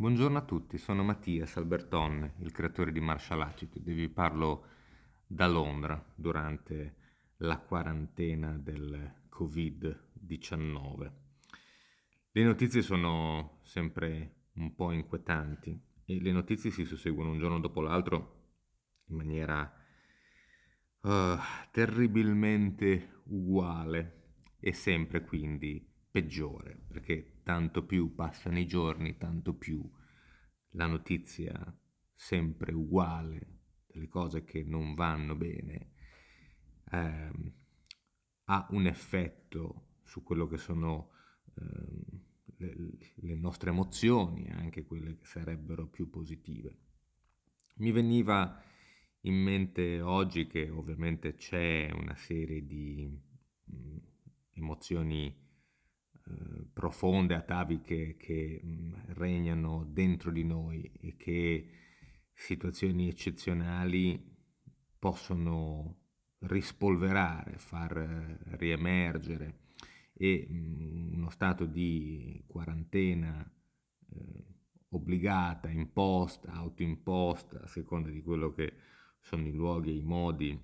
Buongiorno a tutti, sono Mattias Alberton, il creatore di Martial Attitude e vi parlo da Londra durante la quarantena del Covid-19. Le notizie sono sempre un po' inquietanti e le notizie si susseguono un giorno dopo l'altro in maniera uh, terribilmente uguale e sempre quindi peggiore, perché tanto più passano i giorni, tanto più la notizia sempre uguale delle cose che non vanno bene ehm, ha un effetto su quello che sono ehm, le, le nostre emozioni, anche quelle che sarebbero più positive. Mi veniva in mente oggi che ovviamente c'è una serie di mh, emozioni eh, profonde, ataviche che mm, regnano dentro di noi e che situazioni eccezionali possono rispolverare, far eh, riemergere. E mm, uno stato di quarantena eh, obbligata, imposta, autoimposta, a seconda di quello che sono i luoghi e i modi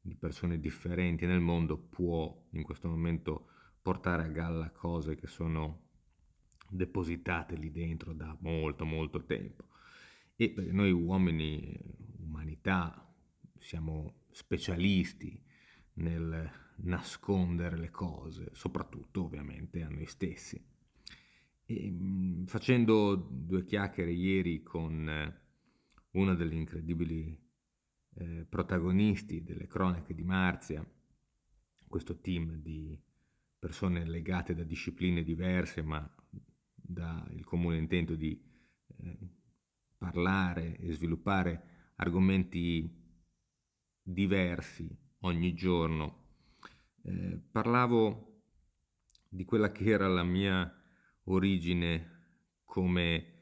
di persone differenti nel mondo, può in questo momento portare a galla cose che sono depositate lì dentro da molto molto tempo. E noi uomini, umanità, siamo specialisti nel nascondere le cose, soprattutto ovviamente a noi stessi. E, mm, facendo due chiacchiere ieri con eh, uno degli incredibili eh, protagonisti delle cronache di Marzia, questo team di persone legate da discipline diverse, ma dal comune intento di eh, parlare e sviluppare argomenti diversi ogni giorno. Eh, parlavo di quella che era la mia origine come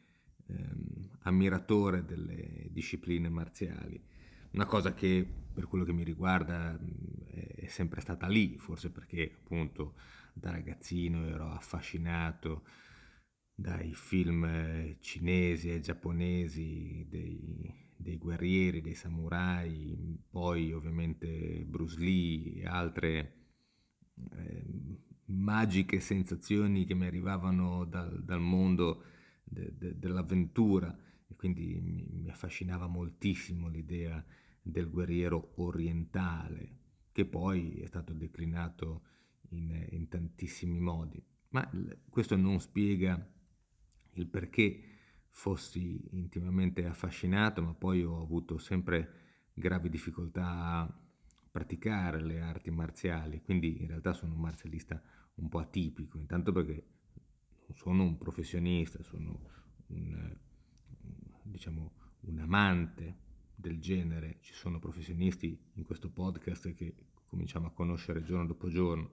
ehm, ammiratore delle discipline marziali, una cosa che per quello che mi riguarda è sempre stata lì, forse perché appunto da ragazzino ero affascinato dai film eh, cinesi e giapponesi, dei, dei guerrieri, dei samurai, poi ovviamente Bruce Lee e altre eh, magiche sensazioni che mi arrivavano dal, dal mondo de, de, dell'avventura. E quindi mi, mi affascinava moltissimo l'idea del guerriero orientale che poi è stato declinato in, in tantissimi modi. Ma questo non spiega il perché fossi intimamente affascinato, ma poi ho avuto sempre gravi difficoltà a praticare le arti marziali, quindi in realtà sono un marzialista un po' atipico, intanto perché non sono un professionista, sono un, diciamo, un amante del genere, ci sono professionisti in questo podcast che cominciamo a conoscere giorno dopo giorno,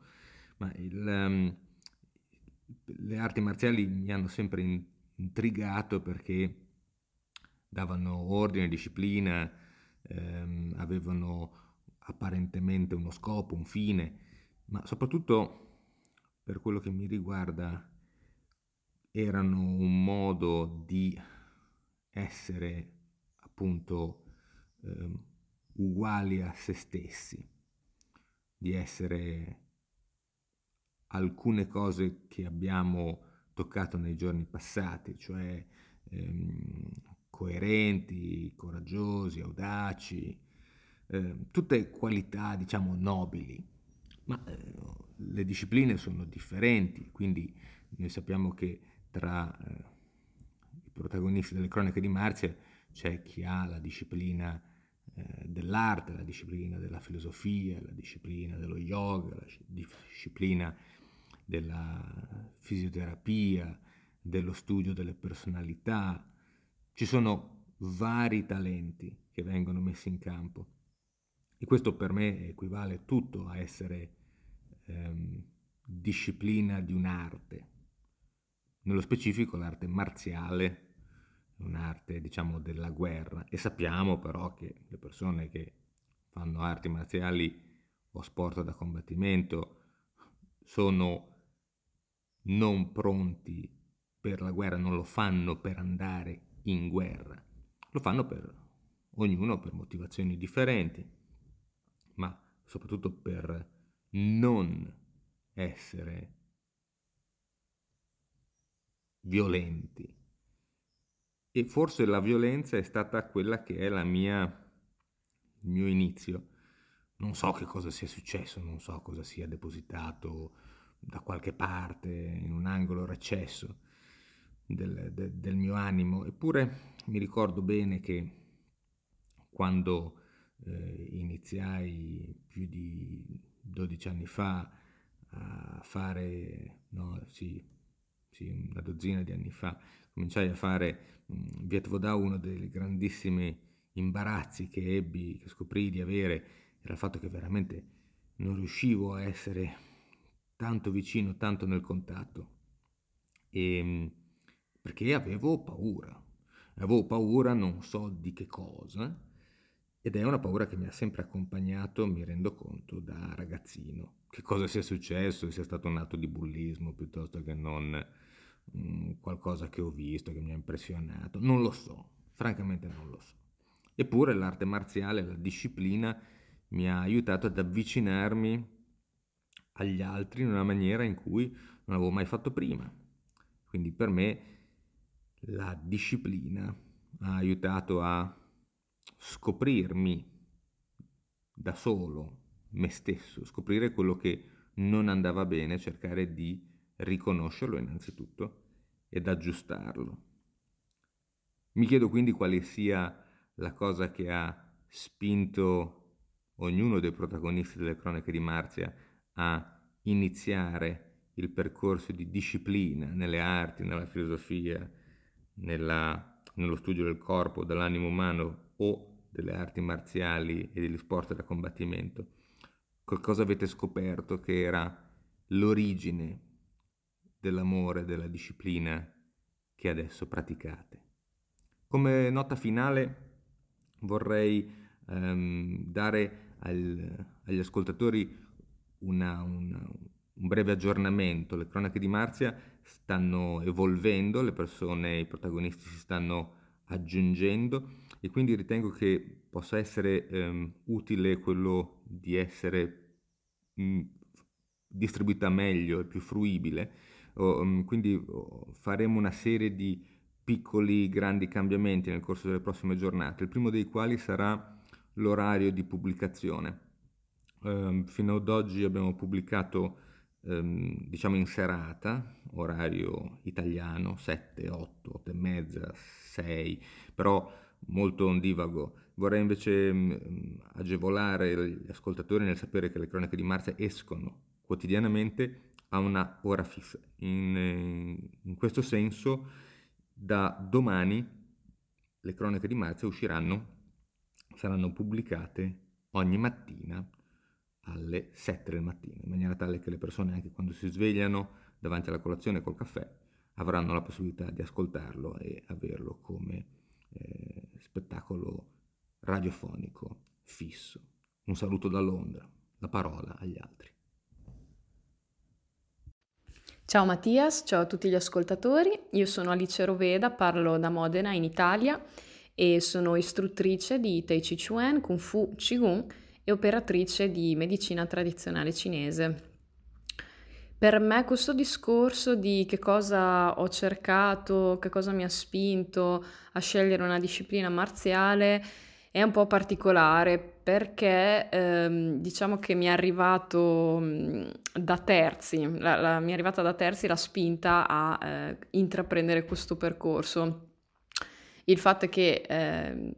ma il, um, le arti marziali mi hanno sempre intrigato perché davano ordine, disciplina, ehm, avevano apparentemente uno scopo, un fine, ma soprattutto per quello che mi riguarda erano un modo di essere appunto eh, uguali a se stessi, di essere alcune cose che abbiamo toccato nei giorni passati, cioè ehm, coerenti, coraggiosi, audaci, eh, tutte qualità diciamo nobili, ma eh, le discipline sono differenti, quindi noi sappiamo che tra eh, i protagonisti delle cronache di Marzia c'è chi ha la disciplina eh, dell'arte, la disciplina della filosofia, la disciplina dello yoga, la disciplina della fisioterapia, dello studio delle personalità. Ci sono vari talenti che vengono messi in campo e questo per me equivale tutto a essere ehm, disciplina di un'arte. Nello specifico l'arte marziale un'arte diciamo della guerra e sappiamo però che le persone che fanno arti marziali o sport da combattimento sono non pronti per la guerra, non lo fanno per andare in guerra, lo fanno per ognuno per motivazioni differenti, ma soprattutto per non essere violenti. E forse la violenza è stata quella che è la mia, il mio inizio. Non so che cosa sia successo, non so cosa sia depositato da qualche parte, in un angolo recesso del, de, del mio animo. Eppure mi ricordo bene che quando eh, iniziai più di 12 anni fa a fare, no, sì, sì, una dozzina di anni fa, cominciai a fare mh, Viet Vodà, uno dei grandissimi imbarazzi che ebbi, che scoprì di avere, era il fatto che veramente non riuscivo a essere tanto vicino, tanto nel contatto, e, perché avevo paura, avevo paura non so di che cosa, ed è una paura che mi ha sempre accompagnato, mi rendo conto, da ragazzino. Che cosa sia successo, sia stato un atto di bullismo piuttosto che non mm, qualcosa che ho visto, che mi ha impressionato, non lo so, francamente non lo so. Eppure l'arte marziale, la disciplina, mi ha aiutato ad avvicinarmi agli altri in una maniera in cui non avevo mai fatto prima. Quindi per me la disciplina ha aiutato a scoprirmi da solo, me stesso, scoprire quello che non andava bene, cercare di riconoscerlo innanzitutto ed aggiustarlo. Mi chiedo quindi quale sia la cosa che ha spinto ognuno dei protagonisti delle cronache di Marzia a iniziare il percorso di disciplina nelle arti, nella filosofia, nella, nello studio del corpo, dell'animo umano o delle arti marziali e degli sport da combattimento, qualcosa avete scoperto che era l'origine dell'amore, della disciplina che adesso praticate. Come nota finale vorrei ehm, dare al, agli ascoltatori una, una, un breve aggiornamento. Le cronache di Marzia stanno evolvendo, le persone, i protagonisti si stanno aggiungendo e quindi ritengo che possa essere ehm, utile quello di essere mh, distribuita meglio e più fruibile. Um, quindi faremo una serie di piccoli, grandi cambiamenti nel corso delle prossime giornate, il primo dei quali sarà l'orario di pubblicazione. Um, fino ad oggi abbiamo pubblicato um, diciamo in serata, orario italiano, 7, 8, 8 e mezza, 6, però molto ondivago. Vorrei invece mm, agevolare gli ascoltatori nel sapere che le cronache di Marzia escono quotidianamente a una ora fissa. In, in questo senso, da domani le cronache di Marzia usciranno, saranno pubblicate ogni mattina alle 7 del mattino, in maniera tale che le persone anche quando si svegliano davanti alla colazione col caffè avranno la possibilità di ascoltarlo e averlo come eh, spettacolo radiofonico fisso. Un saluto da Londra, la parola agli altri. Ciao Mattias, ciao a tutti gli ascoltatori, io sono Alice Roveda, parlo da Modena in Italia e sono istruttrice di Tai Chi Chuan, Kung Fu, Qigong e operatrice di medicina tradizionale cinese. Per me questo discorso di che cosa ho cercato, che cosa mi ha spinto a scegliere una disciplina marziale è un po' particolare perché ehm, diciamo che mi è arrivato mh, da terzi, la, la, mi è arrivata da terzi la spinta a eh, intraprendere questo percorso. Il fatto è che eh,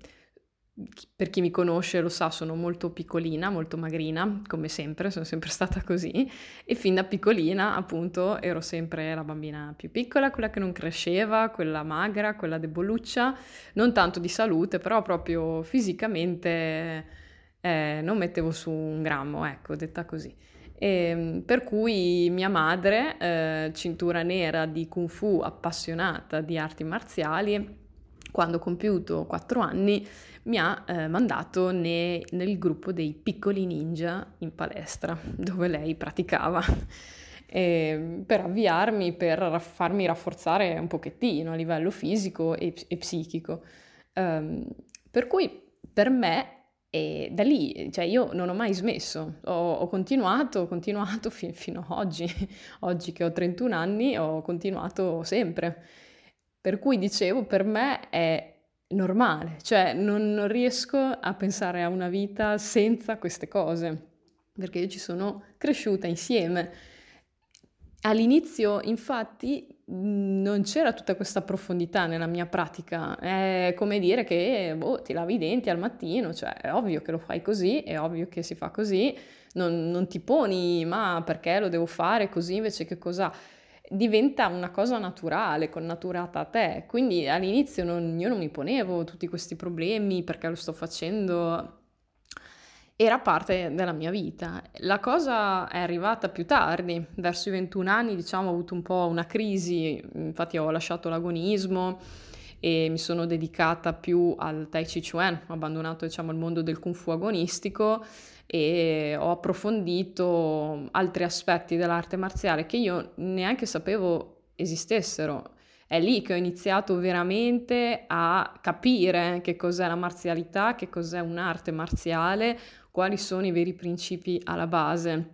per chi mi conosce lo sa, sono molto piccolina, molto magrina, come sempre, sono sempre stata così e fin da piccolina appunto ero sempre la bambina più piccola, quella che non cresceva, quella magra, quella deboluccia, non tanto di salute, però proprio fisicamente eh, non mettevo su un grammo, ecco, detta così. E, ehm, per cui mia madre, eh, cintura nera di kung fu, appassionata di arti marziali, quando ho compiuto 4 anni mi ha eh, mandato ne, nel gruppo dei piccoli ninja in palestra dove lei praticava. eh, per avviarmi, per farmi rafforzare un pochettino a livello fisico e, e psichico. Um, per cui per me e da lì, cioè io non ho mai smesso, ho, ho continuato, ho continuato fi- fino ad oggi, oggi che ho 31 anni ho continuato sempre. Per cui dicevo, per me è normale, cioè non, non riesco a pensare a una vita senza queste cose, perché io ci sono cresciuta insieme. All'inizio, infatti, non c'era tutta questa profondità nella mia pratica. È come dire che boh, ti lavi i denti al mattino, cioè è ovvio che lo fai così, è ovvio che si fa così, non, non ti poni ma perché lo devo fare così invece che cosa. Diventa una cosa naturale, connaturata a te. Quindi all'inizio non, io non mi ponevo tutti questi problemi perché lo sto facendo era parte della mia vita. La cosa è arrivata più tardi, verso i 21 anni, diciamo, ho avuto un po' una crisi, infatti ho lasciato l'agonismo e mi sono dedicata più al Tai Chi Chuan, ho abbandonato, diciamo, il mondo del Kung Fu agonistico e ho approfondito altri aspetti dell'arte marziale che io neanche sapevo esistessero. È lì che ho iniziato veramente a capire che cos'è la marzialità, che cos'è un'arte marziale, quali sono i veri principi alla base.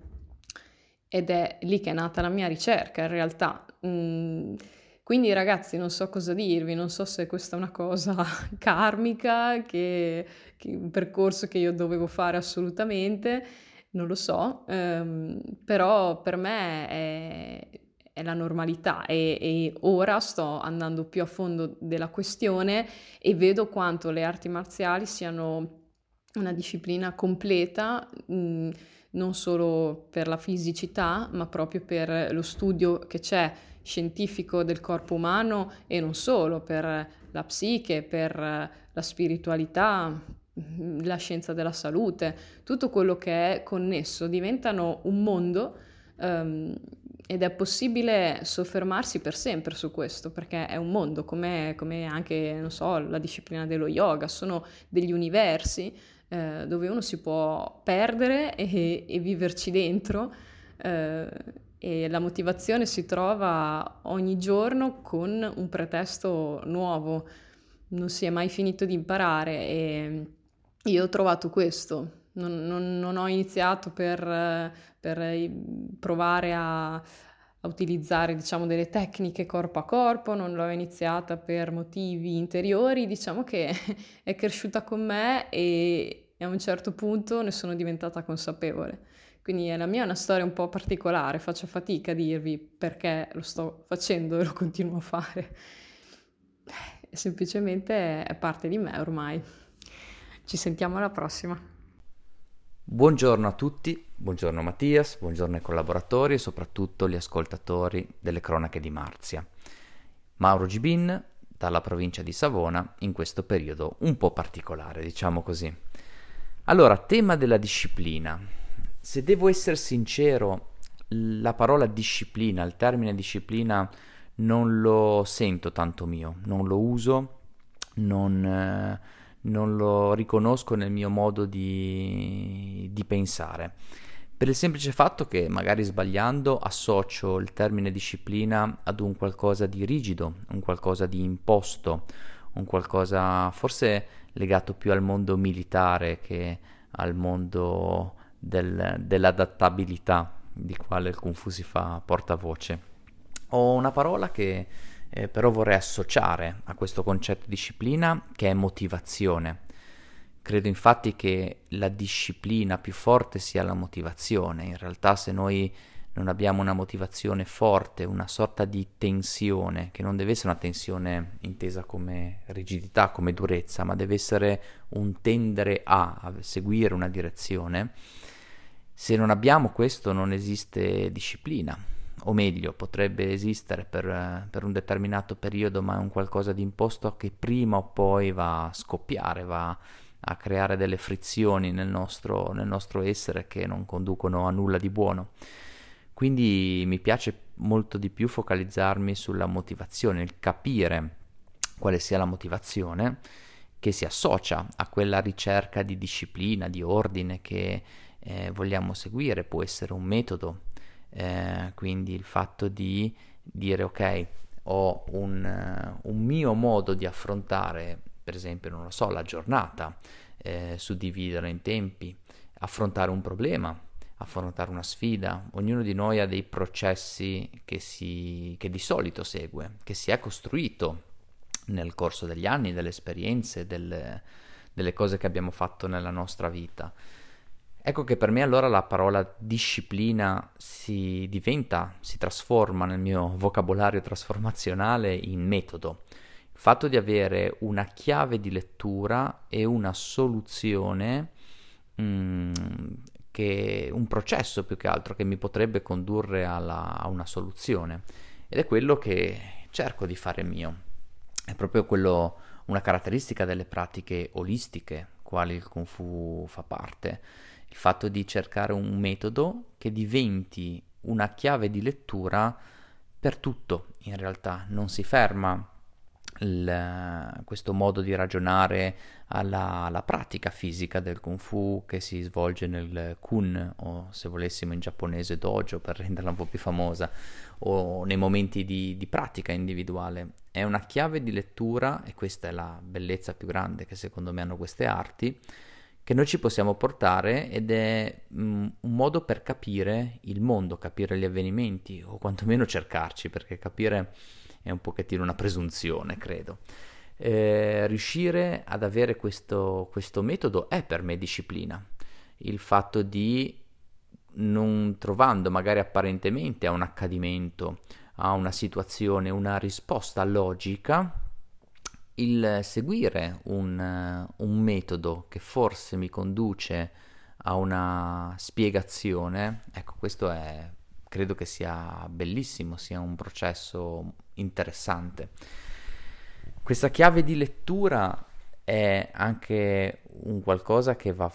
Ed è lì che è nata la mia ricerca, in realtà. Mm, quindi ragazzi, non so cosa dirvi, non so se questa è una cosa karmica, che, che un percorso che io dovevo fare assolutamente, non lo so, ehm, però per me è, è la normalità e, e, ora sto andando più a fondo della questione e vedo quanto le arti marziali siano una disciplina completa, mh, non solo per la fisicità, ma proprio per lo studio che c'è scientifico del corpo umano e non solo, per la psiche, per la spiritualità, la scienza della salute, tutto quello che è connesso, diventano un mondo um, ed è possibile soffermarsi per sempre su questo, perché è un mondo, come, come anche, so, la disciplina dello yoga, sono degli universi eh, dove uno si può perdere e, e viverci dentro eh, e la motivazione si trova ogni giorno con un pretesto nuovo, non si è mai finito di imparare e io ho trovato questo. Non, non, non ho iniziato per, per provare a, a utilizzare diciamo delle tecniche corpo a corpo, non l'ho iniziata per motivi interiori, diciamo che è cresciuta con me e, a un certo punto ne sono diventata consapevole. Quindi la mia è una storia un po' particolare, faccio fatica a dirvi perché lo sto facendo e lo continuo a fare. Semplicemente è parte di me ormai. Ci sentiamo alla prossima. Buongiorno a tutti, buongiorno Mattias, buongiorno ai collaboratori e soprattutto gli ascoltatori delle cronache di Marzia. Mauro Gibin dalla provincia di Savona in questo periodo un po' particolare, diciamo così. Allora, tema della disciplina. Se devo essere sincero, la parola disciplina, il termine disciplina non lo sento tanto mio, non lo uso, non, eh, non lo riconosco nel mio modo di, di pensare. Per il semplice fatto che, magari sbagliando, associo il termine disciplina ad un qualcosa di rigido, un qualcosa di imposto, un qualcosa forse legato più al mondo militare che al mondo del, dell'adattabilità di quale il Kung Fu si fa portavoce. Ho una parola che eh, però vorrei associare a questo concetto di disciplina che è motivazione. Credo infatti che la disciplina più forte sia la motivazione. In realtà se noi non abbiamo una motivazione forte, una sorta di tensione, che non deve essere una tensione intesa come rigidità, come durezza, ma deve essere un tendere a, a seguire una direzione. Se non abbiamo questo non esiste disciplina, o meglio, potrebbe esistere per, per, un determinato periodo, ma è un qualcosa di imposto che prima o poi va a scoppiare, va a creare delle frizioni nel nostro, nel nostro essere che non conducono a nulla di buono. Quindi mi piace molto di più focalizzarmi sulla motivazione, il capire quale sia la motivazione che si associa a quella ricerca di disciplina, di ordine che eh, vogliamo seguire, può essere un metodo, eh, quindi il fatto di dire ok, ho un, un, mio modo di affrontare, per esempio, non lo so, la giornata, eh, suddividerla in tempi, affrontare un problema, affrontare una sfida. Ognuno di noi ha dei processi che, si, che di solito segue, che si è costruito nel corso degli anni, delle esperienze, delle, delle cose che abbiamo fatto nella nostra vita. Ecco che per me allora la parola disciplina si diventa, si trasforma nel mio vocabolario trasformazionale in metodo. Il fatto di avere una chiave di lettura e una soluzione mm, che un processo più che altro che mi potrebbe condurre alla, a una soluzione ed è quello che cerco di fare mio. È proprio quello, una caratteristica delle pratiche olistiche, quali il Kung Fu fa parte, il fatto di cercare un metodo che diventi una chiave di lettura per tutto, in realtà. Non si ferma il, questo modo di ragionare alla, alla, pratica fisica del kung fu che si svolge nel kun o se volessimo in giapponese dojo per renderla un po' più famosa o nei momenti di, di pratica individuale. È una chiave di lettura e questa è la bellezza più grande che secondo me hanno queste arti che noi ci possiamo portare ed è mm, un modo per capire il mondo, capire gli avvenimenti o quantomeno cercarci perché capire è un pochettino una presunzione, credo. Eh, riuscire ad avere questo, questo metodo è per me disciplina. Il fatto di non trovando magari apparentemente a un accadimento, a una situazione, una risposta logica, il seguire un, un, metodo che forse mi conduce a una spiegazione, ecco, questo è, credo che sia bellissimo, sia un processo interessante. Questa chiave di lettura è anche un qualcosa che va,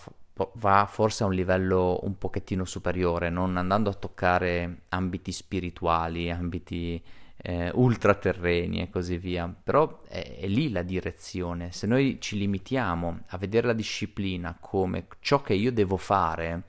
va, forse a un livello un pochettino superiore, non andando a toccare ambiti spirituali, ambiti eh, ultraterreni e così via, però è, è lì la direzione. Se noi ci limitiamo a vedere la disciplina come ciò che io devo fare,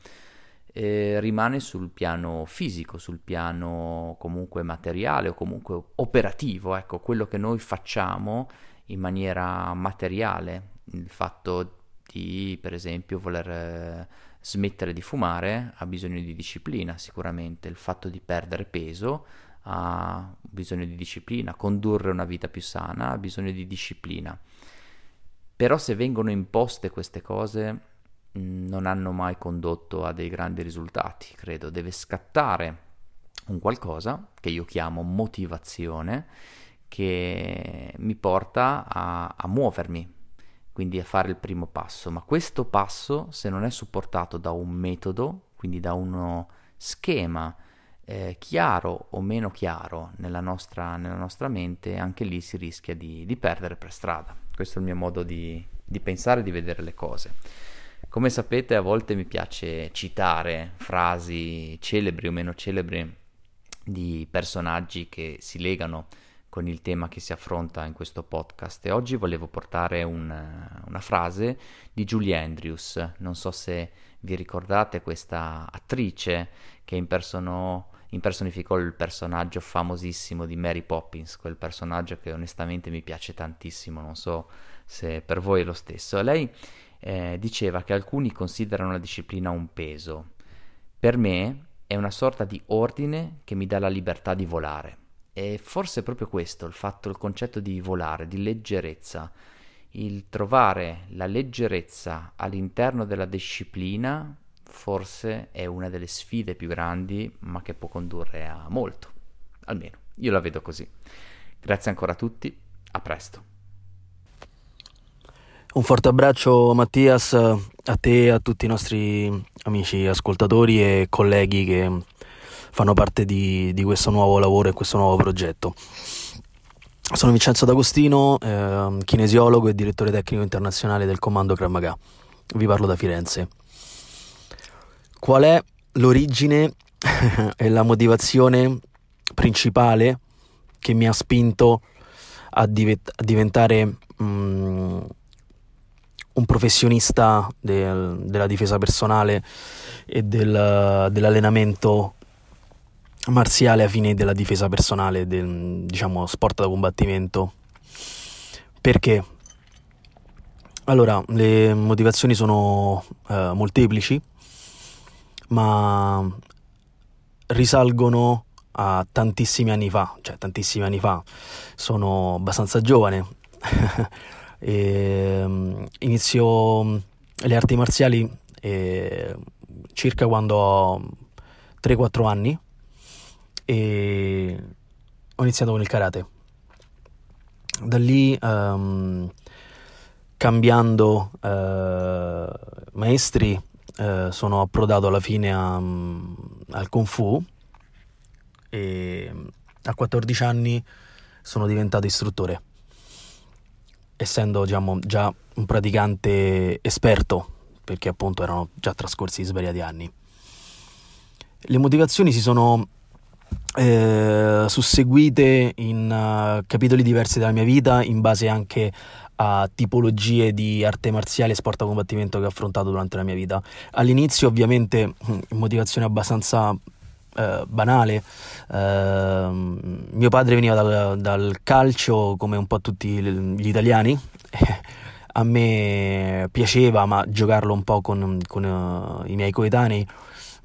eh, rimane sul piano fisico, sul piano comunque materiale o comunque operativo, ecco, quello che noi facciamo in maniera materiale, il fatto di per esempio voler eh, smettere di fumare ha bisogno di disciplina sicuramente, il fatto di perdere peso ha bisogno di disciplina, condurre una vita più sana ha bisogno di disciplina. Però se vengono imposte queste cose non hanno mai condotto a dei grandi risultati, credo. Deve scattare un qualcosa che io chiamo motivazione, che mi porta a, a muovermi, quindi a fare il primo passo. Ma questo passo, se non è supportato da un metodo, quindi da uno schema eh, chiaro o meno chiaro nella nostra, nella nostra, mente, anche lì si rischia di, di, perdere per strada. Questo è il mio modo di, di pensare e di vedere le cose. Come sapete a volte mi piace citare frasi celebri o meno celebri di personaggi che si legano con il tema che si affronta in questo podcast e oggi volevo portare un, una frase di Julie Andrews, non so se vi ricordate questa attrice che impersonò, impersonificò il personaggio famosissimo di Mary Poppins, quel personaggio che onestamente mi piace tantissimo, non so se per voi è lo stesso. Lei eh, diceva che alcuni considerano la disciplina un peso. Per me è una sorta di ordine che mi dà la libertà di volare. E forse è proprio questo il fatto, il concetto di volare, di leggerezza. Il trovare la leggerezza all'interno della disciplina forse è una delle sfide più grandi, ma che può condurre a molto. Almeno, io la vedo così. Grazie ancora a tutti, a presto. Un forte abbraccio Mattias a te e a tutti i nostri amici ascoltatori e colleghi che fanno parte di, di questo nuovo lavoro e questo nuovo progetto. Sono Vincenzo D'Agostino, eh, kinesiologo e direttore tecnico internazionale del comando Krav Maga. Vi parlo da Firenze. Qual è l'origine e la motivazione principale che mi ha spinto a, div- a diventare mm, un professionista del, della difesa personale e del, dell'allenamento marziale a fine della difesa personale, del diciamo sport da combattimento. Perché? Allora, le motivazioni sono uh, molteplici, ma risalgono a tantissimi anni fa, cioè tantissimi anni fa. Sono abbastanza giovane. e, um, inizio mm, le arti marziali eh, circa quando ho 3-4 anni e ho iniziato con il karate. Da lì, um, cambiando uh, maestri, uh, sono approdato alla fine a, um, al Kung Fu e a 14 anni sono diventato istruttore, essendo diciamo, già un praticante esperto, perché appunto erano già trascorsi svariati anni. Le motivazioni si sono eh, susseguite in uh, capitoli diversi della mia vita, in base anche a tipologie di arte marziale e sport a combattimento che ho affrontato durante la mia vita. All'inizio, ovviamente, motivazione abbastanza eh, banale. Eh, mio padre veniva dal, dal, calcio, come un po' tutti gli italiani. a me piaceva, ma giocarlo un po' con, con uh, i miei coetanei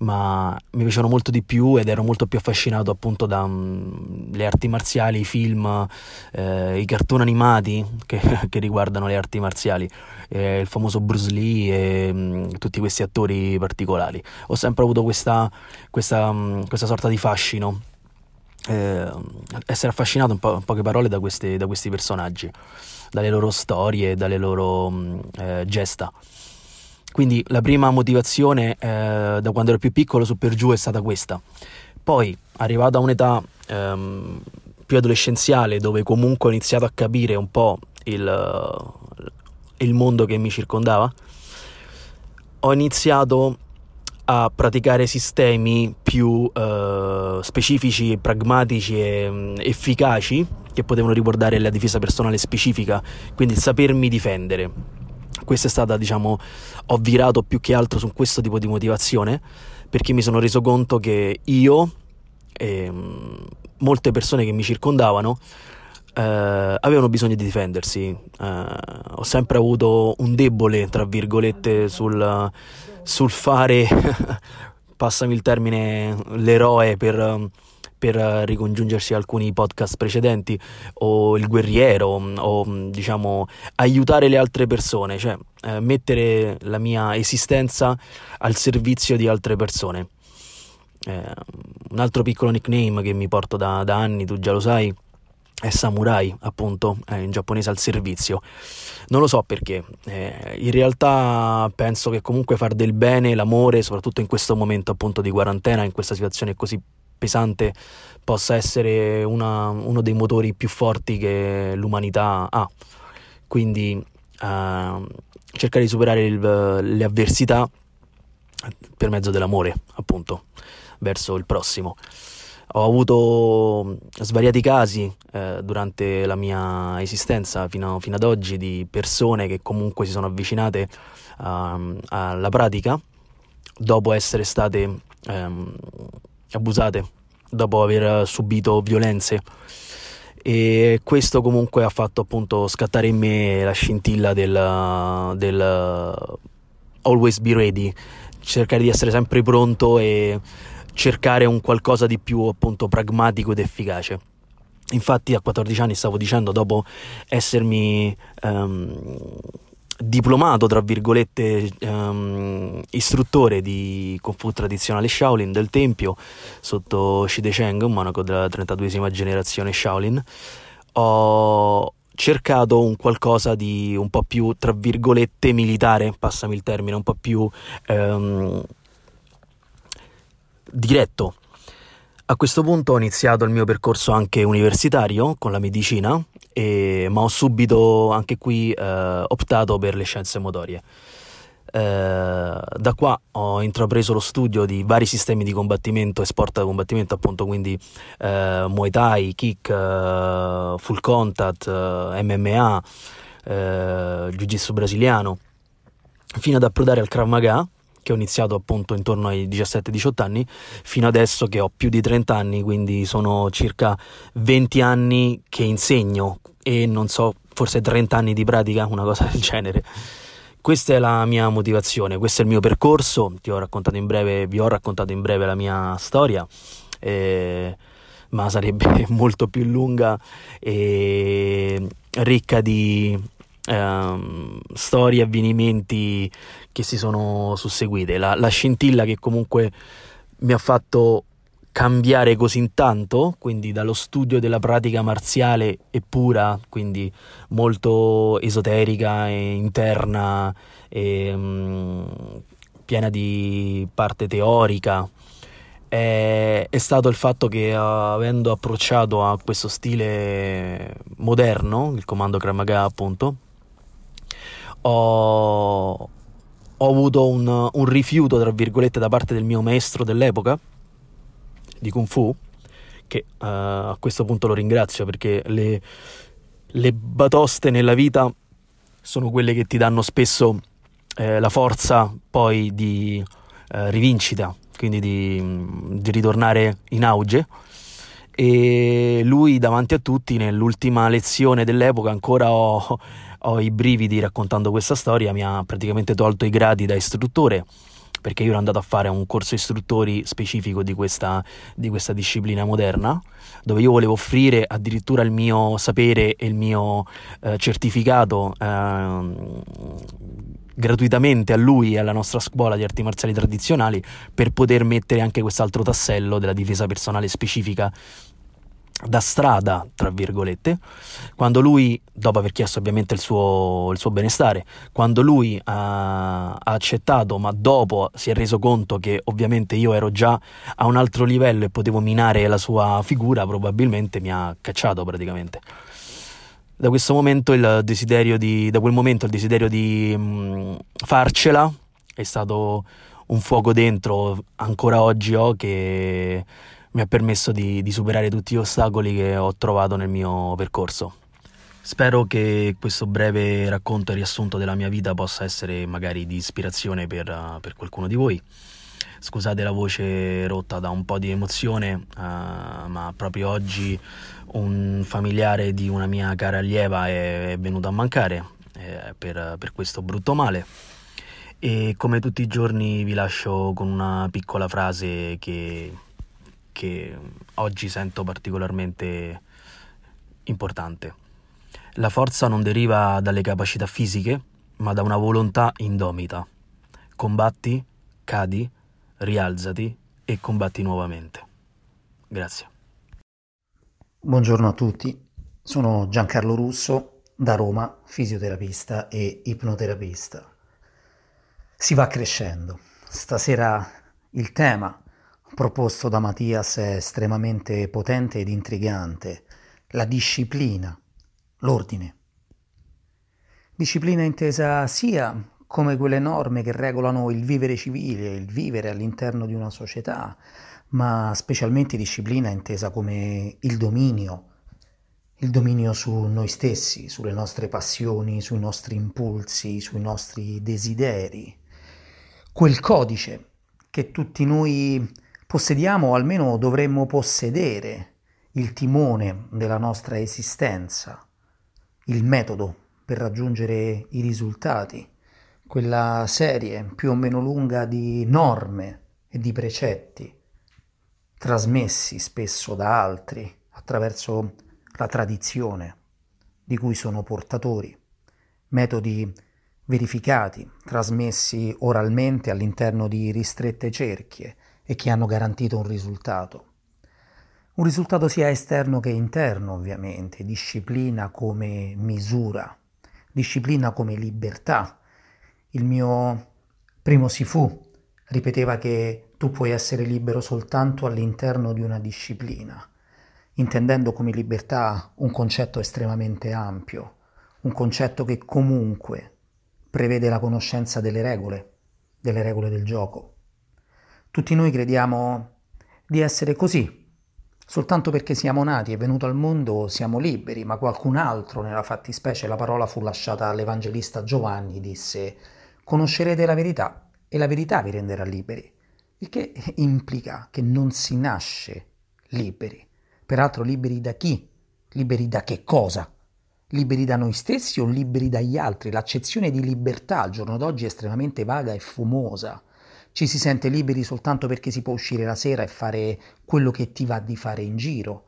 ma mi piacevano molto di più ed ero molto più affascinato appunto dalle mm, arti marziali, i film, eh, i cartoni animati che, che, riguardano le arti marziali, eh, il famoso Bruce Lee e mh, mm, tutti questi attori particolari. Ho sempre avuto questa, questa, mh, mm, questa sorta di fascino, eh, essere affascinato in, po- in, poche parole da, queste, da, questi personaggi, dalle loro storie, dalle loro mh, eh, gesta. Quindi la prima motivazione eh, da quando ero più piccolo su per giù è stata questa. Poi, arrivato a un'età ehm, più adolescenziale, dove comunque ho iniziato a capire un po' il, il mondo che mi circondava, ho iniziato a praticare sistemi più eh, specifici, pragmatici e um, efficaci che potevano riguardare la difesa personale specifica, quindi il sapermi difendere questa è stata, diciamo, ho virato più che altro su questo tipo di motivazione perché mi sono reso conto che io e molte persone che mi circondavano eh, avevano bisogno di difendersi. Eh, ho sempre avuto un debole, tra virgolette, sul, sul fare, passami il termine, l'eroe per per ricongiungersi a alcuni podcast precedenti, o il guerriero, o diciamo aiutare le altre persone, cioè eh, mettere la mia esistenza al servizio di altre persone. Eh, un altro piccolo nickname che mi porto da, da anni, tu già lo sai, è samurai, appunto, è in giapponese al servizio. Non lo so perché, eh, in realtà penso che comunque far del bene, l'amore, soprattutto in questo momento appunto di quarantena, in questa situazione così pesante possa essere una, uno dei motori più forti che l'umanità ha. Quindi uh, cercare di superare il, le avversità per mezzo dell'amore, appunto, verso il prossimo. Ho avuto svariati casi eh, durante la mia esistenza fino, fino, ad oggi di persone che comunque si sono avvicinate uh, alla pratica dopo essere state um, abusate dopo aver subito violenze. E questo comunque ha fatto appunto scattare in me la scintilla del, del always be ready cercare di essere sempre pronto e cercare un qualcosa di più appunto pragmatico ed efficace. Infatti a 14 anni stavo dicendo dopo essermi um, diplomato, tra virgolette, um, istruttore di Kung Fu tradizionale Shaolin del Tempio sotto Shide Cheng, un monaco della 32esima generazione Shaolin, ho cercato un qualcosa di un po' più, tra virgolette, militare, passami il termine, un po' più um, diretto. A questo punto ho iniziato il mio percorso anche universitario con la medicina e, ma ho subito anche qui eh, optato per le scienze motorie. Eh, da qua ho intrapreso lo studio di vari sistemi di combattimento e sport da combattimento, appunto, quindi eh, Muay Thai, Kick, eh, Full Contact, eh, MMA, eh, Jiu Jitsu brasiliano, fino ad approdare al Krav Maga, che ho iniziato appunto intorno ai 17-18 anni, fino adesso che ho più di 30 anni, quindi sono circa 20 anni che insegno e non so, forse 30 anni di pratica, una cosa del genere. Questa è la mia motivazione, questo è il mio percorso, ti ho raccontato in breve, vi ho raccontato in breve la mia storia, eh, ma sarebbe molto più lunga e ricca di ehm, storie, avvenimenti che si sono susseguite. La, la scintilla che comunque mi ha fatto cambiare così tanto, quindi dallo studio della pratica marziale e pura, quindi molto esoterica e interna, e, um, piena di parte teorica, è, è, stato il fatto che avendo approcciato a questo stile moderno, il comando Kramaga appunto, ho, ho avuto un, un, rifiuto, tra virgolette, da parte del mio maestro dell'epoca di Kung Fu, che uh, a questo punto lo ringrazio perché le, le, batoste nella vita sono quelle che ti danno spesso eh, la forza poi di eh, rivincita, quindi di, di ritornare in auge. E lui davanti a tutti nell'ultima lezione dell'epoca ancora ho, ho i brividi raccontando questa storia, mi ha praticamente tolto i gradi da istruttore perché io ero andato a fare un corso istruttori specifico di questa, di questa disciplina moderna, dove io volevo offrire addirittura il mio sapere e il mio eh, certificato eh, gratuitamente a lui e alla nostra scuola di arti marziali tradizionali per poter mettere anche quest'altro tassello della difesa personale specifica da strada, tra virgolette, quando lui, dopo aver chiesto ovviamente il suo, il suo benestare, quando lui ha, ha, accettato, ma dopo si è reso conto che ovviamente io ero già a un altro livello e potevo minare la sua figura, probabilmente mi ha cacciato praticamente. Da questo momento il desiderio di, da quel momento il desiderio di mh, mm, farcela è stato un fuoco dentro, ancora oggi ho che mi ha permesso di, di superare tutti gli ostacoli che ho trovato nel mio percorso. Spero che questo breve racconto e riassunto della mia vita possa essere magari di ispirazione per, per qualcuno di voi. Scusate la voce rotta da un po' di emozione, uh, ma proprio oggi un familiare di una mia cara allieva è, è venuto a mancare eh, per, per questo brutto male. E come tutti i giorni vi lascio con una piccola frase che che oggi sento particolarmente importante. La forza non deriva dalle capacità fisiche, ma da una volontà indomita. Combatti, cadi, rialzati e combatti nuovamente. Grazie. Buongiorno a tutti, sono Giancarlo Russo da Roma, fisioterapista e ipnoterapista. Si va crescendo. Stasera il tema proposto da Mattias è estremamente potente ed intrigante, la disciplina, l'ordine. Disciplina intesa sia come quelle norme che regolano il vivere civile, il vivere all'interno di una società, ma specialmente disciplina intesa come il dominio, il dominio su noi stessi, sulle nostre passioni, sui nostri impulsi, sui nostri desideri, quel codice che tutti noi possediamo o almeno dovremmo possedere il timone della nostra esistenza, il metodo per raggiungere i risultati, quella serie più o meno lunga di norme e di precetti trasmessi spesso da altri attraverso la tradizione di cui sono portatori, metodi verificati, trasmessi oralmente all'interno di ristrette cerchie, e che hanno garantito un risultato. Un risultato sia esterno che interno, ovviamente, disciplina come misura, disciplina come libertà. Il mio primo Sifu ripeteva che tu puoi essere libero soltanto all'interno di una disciplina, intendendo come libertà un concetto estremamente ampio, un concetto che comunque prevede la conoscenza delle regole, delle regole del gioco. Tutti noi crediamo di essere così. Soltanto perché siamo nati e venuto al mondo siamo liberi, ma qualcun altro, nella fattispecie la parola fu lasciata all'Evangelista Giovanni, disse conoscerete la verità e la verità vi renderà liberi, il che implica che non si nasce liberi. Peraltro liberi da chi? Liberi da che cosa? Liberi da noi stessi o liberi dagli altri? L'accezione di libertà al giorno d'oggi è estremamente vaga e fumosa. Ci si sente liberi soltanto perché si può uscire la sera e fare quello che ti va di fare in giro.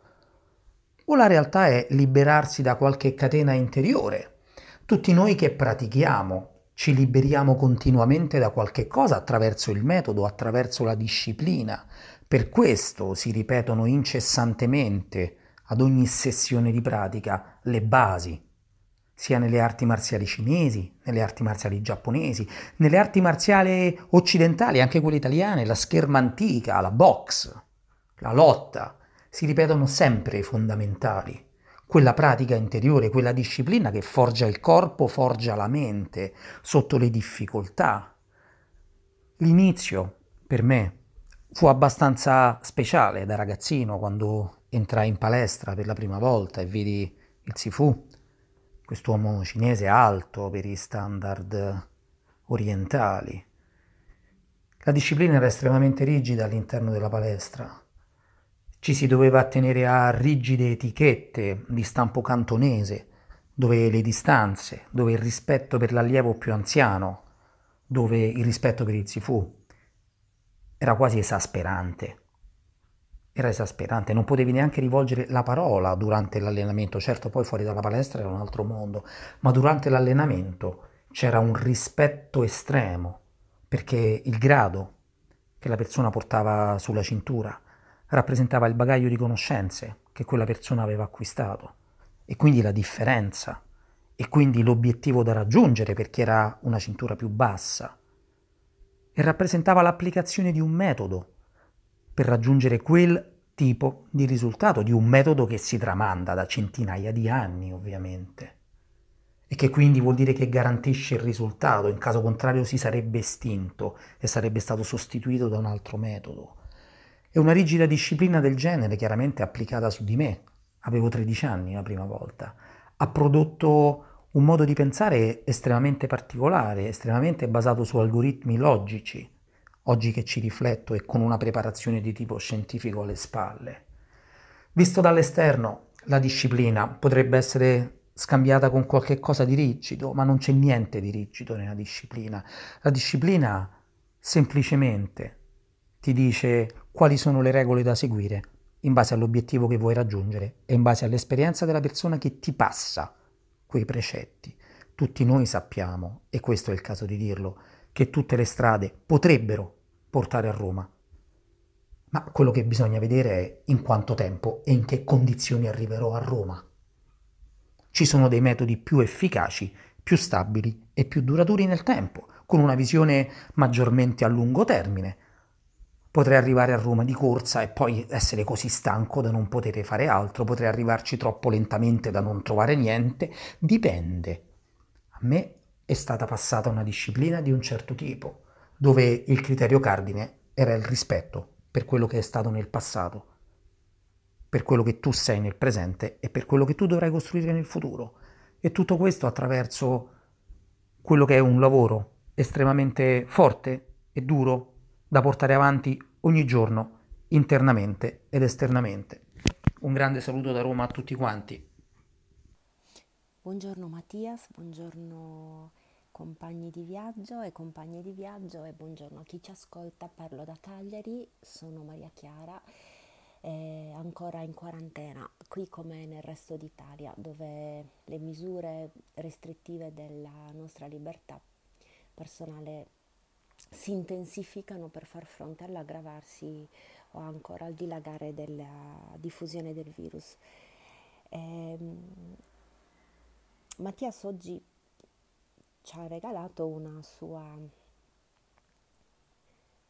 O la realtà è liberarsi da qualche catena interiore. Tutti noi che pratichiamo ci liberiamo continuamente da qualche cosa attraverso il metodo, attraverso la disciplina. Per questo si ripetono incessantemente ad ogni sessione di pratica le basi, sia nelle arti marziali cinesi, nelle arti marziali giapponesi, nelle arti marziali occidentali, anche quelle italiane, la scherma antica, la box, la lotta, si ripetono sempre i fondamentali. Quella pratica interiore, quella disciplina che forgia il corpo, forgia la mente sotto le difficoltà. L'inizio, per me, fu abbastanza speciale da ragazzino quando entrai in palestra per la prima volta e vidi il Sifu quest'uomo cinese alto per i standard orientali. La disciplina era estremamente rigida all'interno della palestra. Ci si doveva attenere a rigide etichette di stampo cantonese, dove le distanze, dove il rispetto per l'allievo più anziano, dove il rispetto per il Sifu era quasi esasperante. Era esasperante, non potevi neanche rivolgere la parola durante l'allenamento, certo poi fuori dalla palestra era un altro mondo, ma durante l'allenamento c'era un rispetto estremo, perché il grado che la persona portava sulla cintura rappresentava il bagaglio di conoscenze che quella persona aveva acquistato. E quindi la differenza e quindi l'obiettivo da raggiungere perché era una cintura più bassa. E rappresentava l'applicazione di un metodo per raggiungere quel tipo di risultato, di un metodo che si tramanda da centinaia di anni ovviamente. E che quindi vuol dire che garantisce il risultato, in caso contrario si sarebbe estinto e sarebbe stato sostituito da un altro metodo. E una rigida disciplina del genere, chiaramente applicata su di me, avevo 13 anni la prima volta, ha prodotto un modo di pensare estremamente particolare, estremamente basato su algoritmi logici, oggi che ci rifletto e con una preparazione di tipo scientifico alle spalle. Visto dall'esterno, la disciplina potrebbe essere scambiata con qualche cosa di rigido, ma non c'è niente di rigido nella disciplina. La disciplina semplicemente ti dice quali sono le regole da seguire in base all'obiettivo che vuoi raggiungere e in base all'esperienza della persona che ti passa quei precetti. Tutti noi sappiamo, e questo è il caso di dirlo, che tutte le strade potrebbero portare a Roma. Ma quello che bisogna vedere è in quanto tempo e in che condizioni arriverò a Roma. Ci sono dei metodi più efficaci, più stabili e più duraturi nel tempo, con una visione maggiormente a lungo termine. Potrei arrivare a Roma di corsa e poi essere così stanco da non poter fare altro, potrei arrivarci troppo lentamente da non trovare niente, dipende. A me è stata passata una disciplina di un certo tipo, dove il criterio cardine era il rispetto per quello che è stato nel passato, per quello che tu sei nel presente e per quello che tu dovrai costruire nel futuro. E tutto questo attraverso quello che è un lavoro estremamente forte e duro da portare avanti ogni giorno, internamente ed esternamente. Un grande saluto da Roma a tutti quanti. Buongiorno Mattias, buongiorno compagni di viaggio e compagne di viaggio e buongiorno a chi ci ascolta. Parlo da Cagliari, sono Maria Chiara, eh, ancora in quarantena, qui come nel resto d'Italia, dove le misure restrittive della nostra libertà personale si intensificano per far fronte all'aggravarsi o ancora al dilagare della diffusione del virus. Eh, Mattias oggi ci ha regalato una sua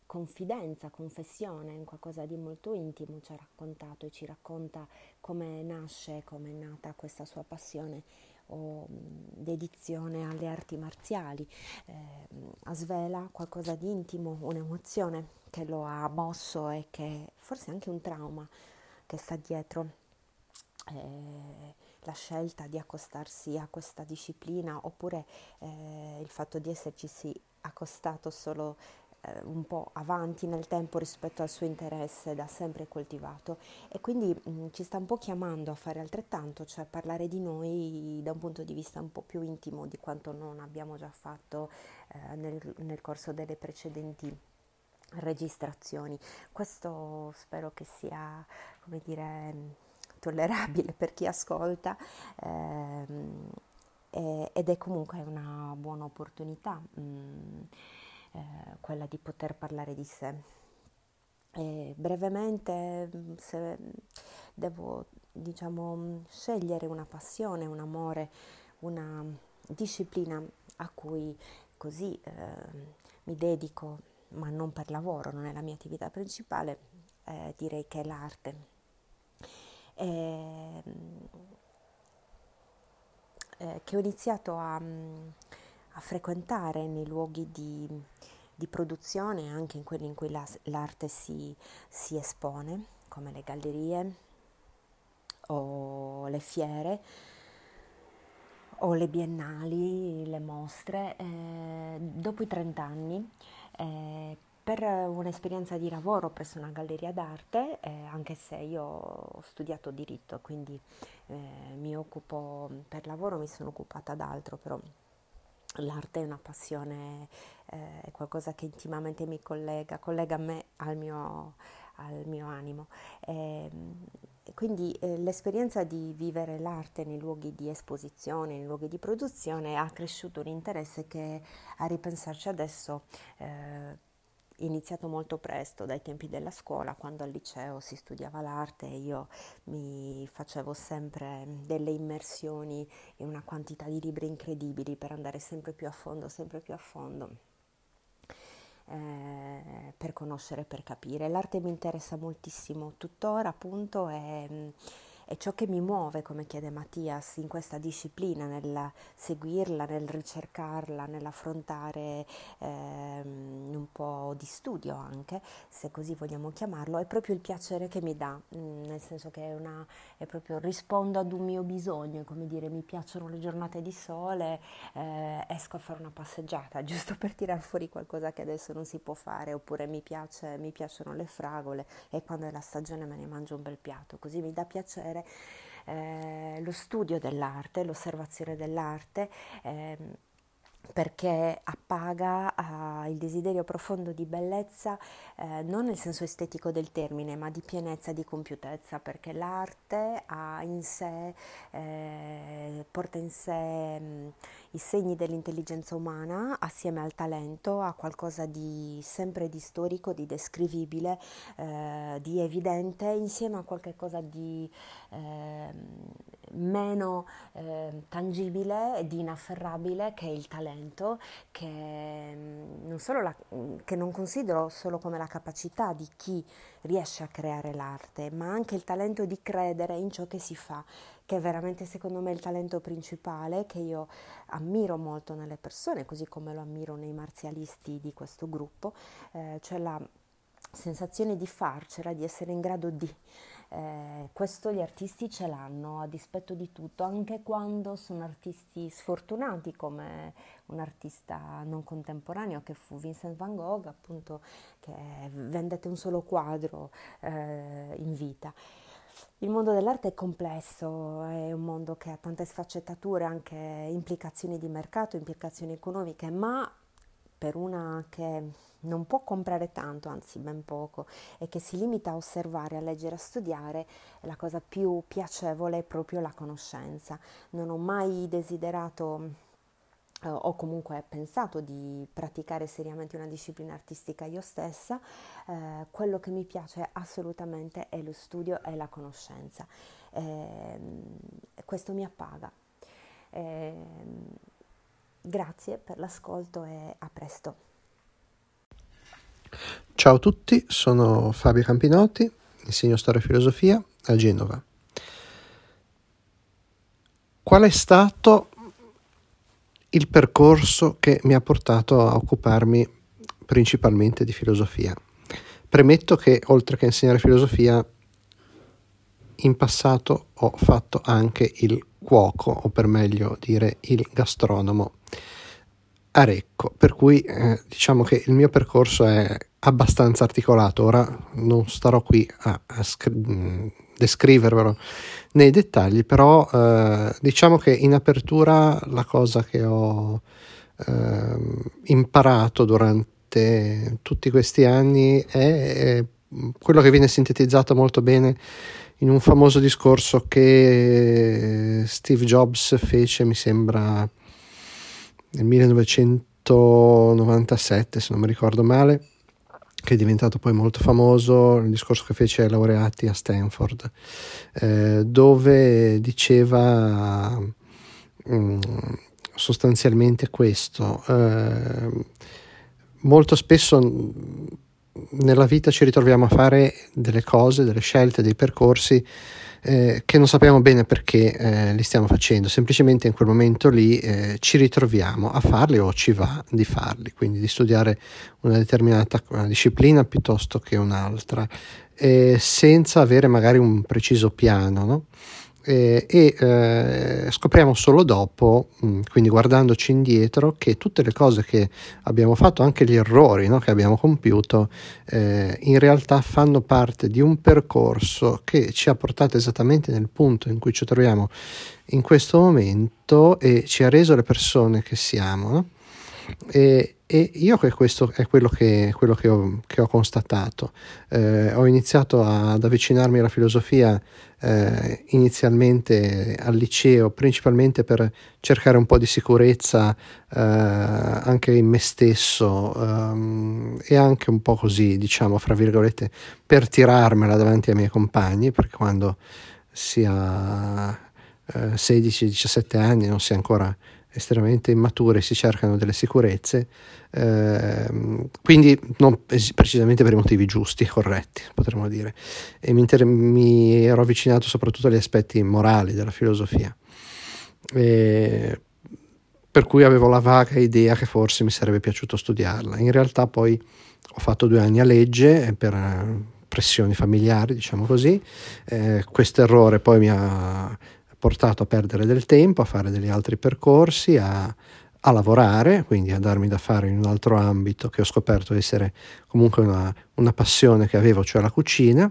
confidenza, confessione, in qualcosa di molto intimo, ci ha raccontato e ci racconta come nasce, come è nata questa sua passione o dedizione alle arti marziali, eh, svela qualcosa di intimo, un'emozione che lo ha mosso e che forse anche un trauma che sta dietro. Eh, la scelta di accostarsi a questa disciplina oppure eh, il fatto di esserci accostato solo eh, un po' avanti nel tempo rispetto al suo interesse da sempre coltivato e quindi mh, mm, ci sta un po' chiamando a fare altrettanto, cioè parlare di noi da un punto di vista un po' più intimo di quanto non abbiamo già fatto eh, nel, nel corso delle precedenti registrazioni. Questo spero che sia, come dire, tollerabile per chi ascolta. Ehm, ed è comunque una buona opportunità. Mm, eh, quella di poter parlare di sé. E brevemente, mm, se devo diciamo, scegliere una passione, un amore, una disciplina a cui così eh, mi dedico, ma non per lavoro, non è la mia attività principale, eh, direi che è l'arte. E, eh, che ho iniziato a, a frequentare nei luoghi di, di, produzione, anche in quelli in cui la, l'arte si, si espone, come le gallerie o le fiere o le biennali, le mostre, eh, dopo i 30 anni, eh, per un'esperienza di lavoro presso una galleria d'arte, eh, anche se io ho studiato diritto, quindi eh, mi occupo per lavoro, mi sono occupata d'altro, però l'arte è una passione, eh, è qualcosa che intimamente mi collega, collega me al mio, al mio animo. E, ehm, quindi eh, l'esperienza di vivere l'arte nei luoghi di esposizione, nei luoghi di produzione ha cresciuto un interesse che a ripensarci adesso eh, iniziato molto presto, dai tempi della scuola, quando al liceo si studiava l'arte, io mi facevo sempre delle immersioni in una quantità di libri incredibili per andare sempre più a fondo, sempre più a fondo. Eh, per conoscere, per capire. L'arte mi interessa moltissimo tuttora, appunto, e è ciò che mi muove, come chiede Mattias, in questa disciplina, nel seguirla, nel ricercarla, nell'affrontare ehm, un po' di studio anche, se così vogliamo chiamarlo, è proprio il piacere che mi dà, mm, nel senso che è, una, è proprio rispondo ad un mio bisogno, come dire mi piacciono le giornate di sole, eh, esco a fare una passeggiata, giusto per tirar fuori qualcosa che adesso non si può fare, oppure mi, piace, mi piacciono le fragole e quando è la stagione me ne mangio un bel piatto, così mi dà piacere eh, lo studio dell'arte, l'osservazione dell'arte. Eh, perché appaga uh, il desiderio profondo di bellezza eh, non nel senso estetico del termine, ma di pienezza, di compiutezza, perché l'arte ha in sé, eh, porta in sé mh, i segni dell'intelligenza umana assieme al talento, a qualcosa di sempre di storico, di descrivibile, eh, di evidente, insieme a qualcosa di ehm, meno eh, tangibile di inafferrabile che è il talento, che mm, non, la, che non considero solo come la capacità di chi riesce a creare l'arte, ma anche il talento di credere in ciò che si fa, che è veramente secondo me il talento principale che io ammiro molto nelle persone, così come lo ammiro nei marzialisti di questo gruppo, eh, cioè la sensazione di farcela, di essere in grado di eh, questo gli artisti ce l'hanno a dispetto di tutto, anche quando sono artisti sfortunati come un artista non contemporaneo che fu Vincent van Gogh, appunto, che vendette un solo quadro eh, in vita. Il mondo dell'arte è complesso, è un mondo che ha tante sfaccettature, anche implicazioni di mercato, implicazioni economiche, ma per una che non può comprare tanto, anzi ben poco, e che si limita a osservare, a leggere, a studiare, la cosa più piacevole è proprio la conoscenza. Non ho mai desiderato eh, o comunque pensato di praticare seriamente una disciplina artistica io stessa, eh, quello che mi piace assolutamente è lo studio e la conoscenza. Eh, questo mi appaga. Eh, grazie per l'ascolto e a presto. Ciao a tutti, sono Fabio Campinotti, insegno storia e filosofia a Genova. Qual è stato il percorso che mi ha portato a occuparmi principalmente di filosofia? Premetto che oltre che insegnare filosofia, in passato ho fatto anche il cuoco, o per meglio dire il gastronomo. a Recco, per cui eh, diciamo che il mio percorso è abbastanza articolato. Ora non starò qui a, a scri- descrivervelo nei dettagli, però eh, diciamo che in apertura la cosa che ho eh, imparato durante tutti questi anni è, è quello che viene sintetizzato molto bene in un famoso discorso che Steve Jobs fece, mi sembra, nel 1997, se non mi ricordo male, che è diventato poi molto famoso, il discorso che fece ai laureati a Stanford, eh, dove diceva mh, mm, sostanzialmente questo. Eh, molto spesso nella vita ci ritroviamo a fare delle cose, delle scelte, dei percorsi eh, che non sappiamo bene perché eh, li stiamo facendo, semplicemente in quel momento lì eh, ci ritroviamo a farli o ci va di farli, quindi di studiare una determinata una disciplina piuttosto che un'altra, senza avere magari un preciso piano. No? Eh, e eh, scopriamo solo dopo, mm, quindi guardandoci indietro, che tutte le cose che abbiamo fatto, anche gli errori no, che abbiamo compiuto, eh, in realtà fanno parte di un percorso che ci ha portato esattamente nel punto in cui ci troviamo in questo momento e ci ha reso le persone che siamo. No? E, e io questo è quello che, quello che, ho, che ho, constatato. Eh, ho iniziato ad avvicinarmi alla filosofia eh, inizialmente al liceo, principalmente per cercare un po' di sicurezza eh, anche in me stesso ehm, e anche un po' così, diciamo, fra virgolette, per tirarmela davanti ai miei compagni, perché quando si ha 16-17 eh, anni non si è ancora estremamente immature, si cercano delle sicurezze, eh, quindi non precisamente per i motivi giusti, corretti, potremmo dire. E mi, inter- mi ero avvicinato soprattutto agli aspetti morali della filosofia, e per cui avevo la vaga idea che forse mi sarebbe piaciuto studiarla. In realtà poi ho fatto due anni a legge per pressioni familiari, diciamo così. Eh, questo errore poi mi ha portato a perdere del tempo, a fare degli altri percorsi, a, a lavorare, quindi a darmi da fare in un altro ambito che ho scoperto essere comunque una, una passione che avevo, cioè la cucina,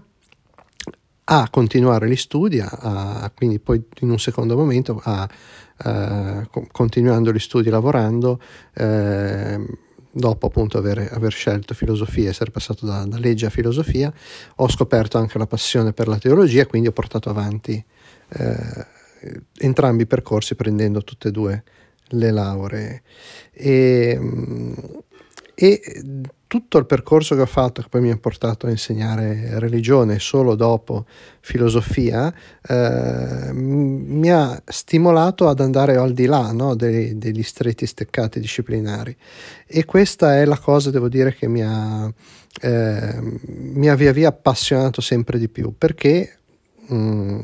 a continuare gli studi, a, quindi poi in un secondo momento a, a continuando gli studi lavorando, eh, dopo appunto aver, aver, scelto filosofia, essere passato da, da, legge a filosofia, ho scoperto anche la passione per la teologia, quindi ho portato avanti eh, entrambi i percorsi prendendo tutte e due le lauree. E, e tutto il percorso che ho fatto, che poi mi ha portato a insegnare religione solo dopo filosofia, eh, mi ha stimolato ad andare al di là no, dei, degli stretti steccati disciplinari. E questa è la cosa, devo dire, che mi ha, eh, mi ha via via appassionato sempre di più, perché mh, mm,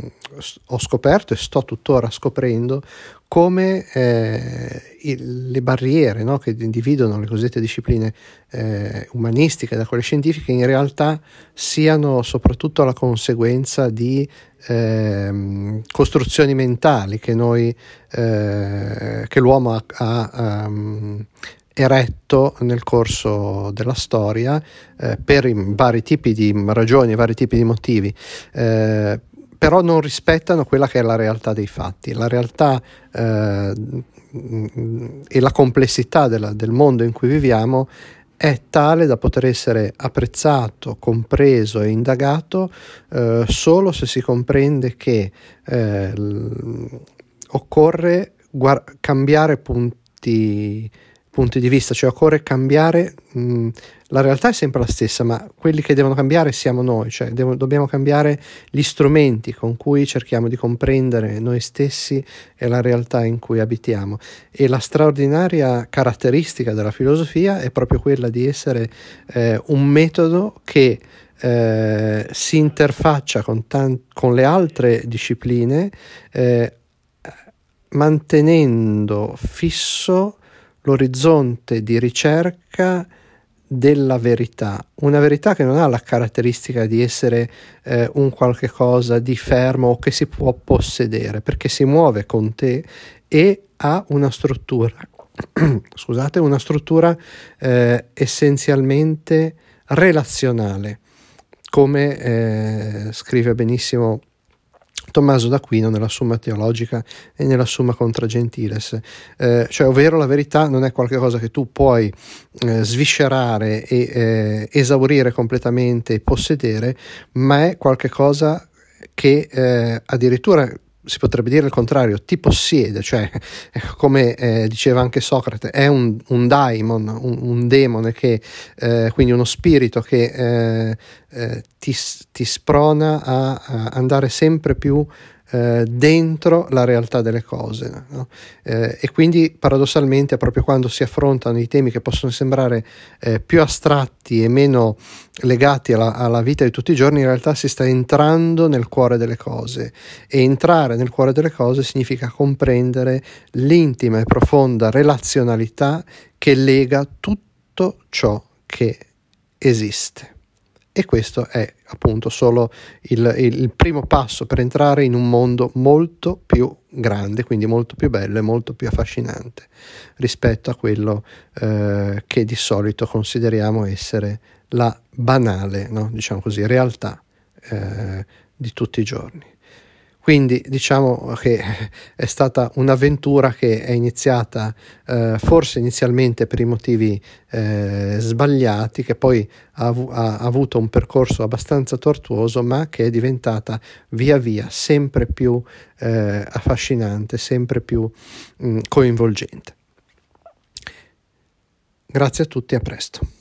ho scoperto e sto tuttora scoprendo come eh, il, le barriere no, che dividono le cosiddette discipline eh, umanistiche da quelle scientifiche in realtà siano soprattutto la conseguenza di eh, costruzioni mentali che, noi, eh, che l'uomo ha, ha um, eretto nel corso della storia eh, per vari tipi di ragioni, vari tipi di motivi. Eh, però non rispettano quella che è la realtà dei fatti. La realtà eh, e la complessità della, del mondo in cui viviamo è tale da poter essere apprezzato, compreso e indagato eh, solo se si comprende che eh, occorre guard- cambiare punti, punti, di vista, cioè occorre cambiare mh, la realtà è sempre la stessa, ma quelli che devono cambiare siamo noi, cioè devo, dobbiamo cambiare gli strumenti con cui cerchiamo di comprendere noi stessi e la realtà in cui abitiamo. E la straordinaria caratteristica della filosofia è proprio quella di essere eh, un metodo che eh, si interfaccia con, tan- con, le altre discipline eh, mantenendo fisso l'orizzonte di ricerca della verità, una verità che non ha la caratteristica di essere eh, un qualche cosa di fermo o che si può possedere, perché si muove con te e ha una struttura. Scusate, una struttura eh, essenzialmente relazionale, come eh, scrive benissimo Tommaso d'Aquino nella Summa Teologica e nella Summa Contra Gentiles, eh, cioè ovvero la verità non è qualcosa che tu puoi eh, sviscerare e eh, esaurire completamente e possedere, ma è qualcosa che eh, addirittura si potrebbe dire il contrario, ti possiede, cioè come eh, diceva anche Socrate, è un, un daimon, un, un demone che, eh, quindi uno spirito che eh, eh ti, ti, sprona a, a andare sempre più eh, dentro la realtà delle cose. No? Eh, e quindi paradossalmente proprio quando si affrontano i temi che possono sembrare eh, più astratti e meno legati alla, alla, vita di tutti i giorni, in realtà si sta entrando nel cuore delle cose e entrare nel cuore delle cose significa comprendere l'intima e profonda relazionalità che lega tutto ciò che esiste. E questo è appunto solo il, il, primo passo per entrare in un mondo molto più grande, quindi molto più bello e molto più affascinante rispetto a quello eh, che di solito consideriamo essere la banale, no? diciamo così, realtà eh, di tutti i giorni. Quindi diciamo che è stata un'avventura che è iniziata eh, forse inizialmente per i motivi eh, sbagliati, che poi ha, ha, avuto un percorso abbastanza tortuoso, ma che è diventata via via sempre più eh, affascinante, sempre più mh, mm, coinvolgente. Grazie a tutti, a presto.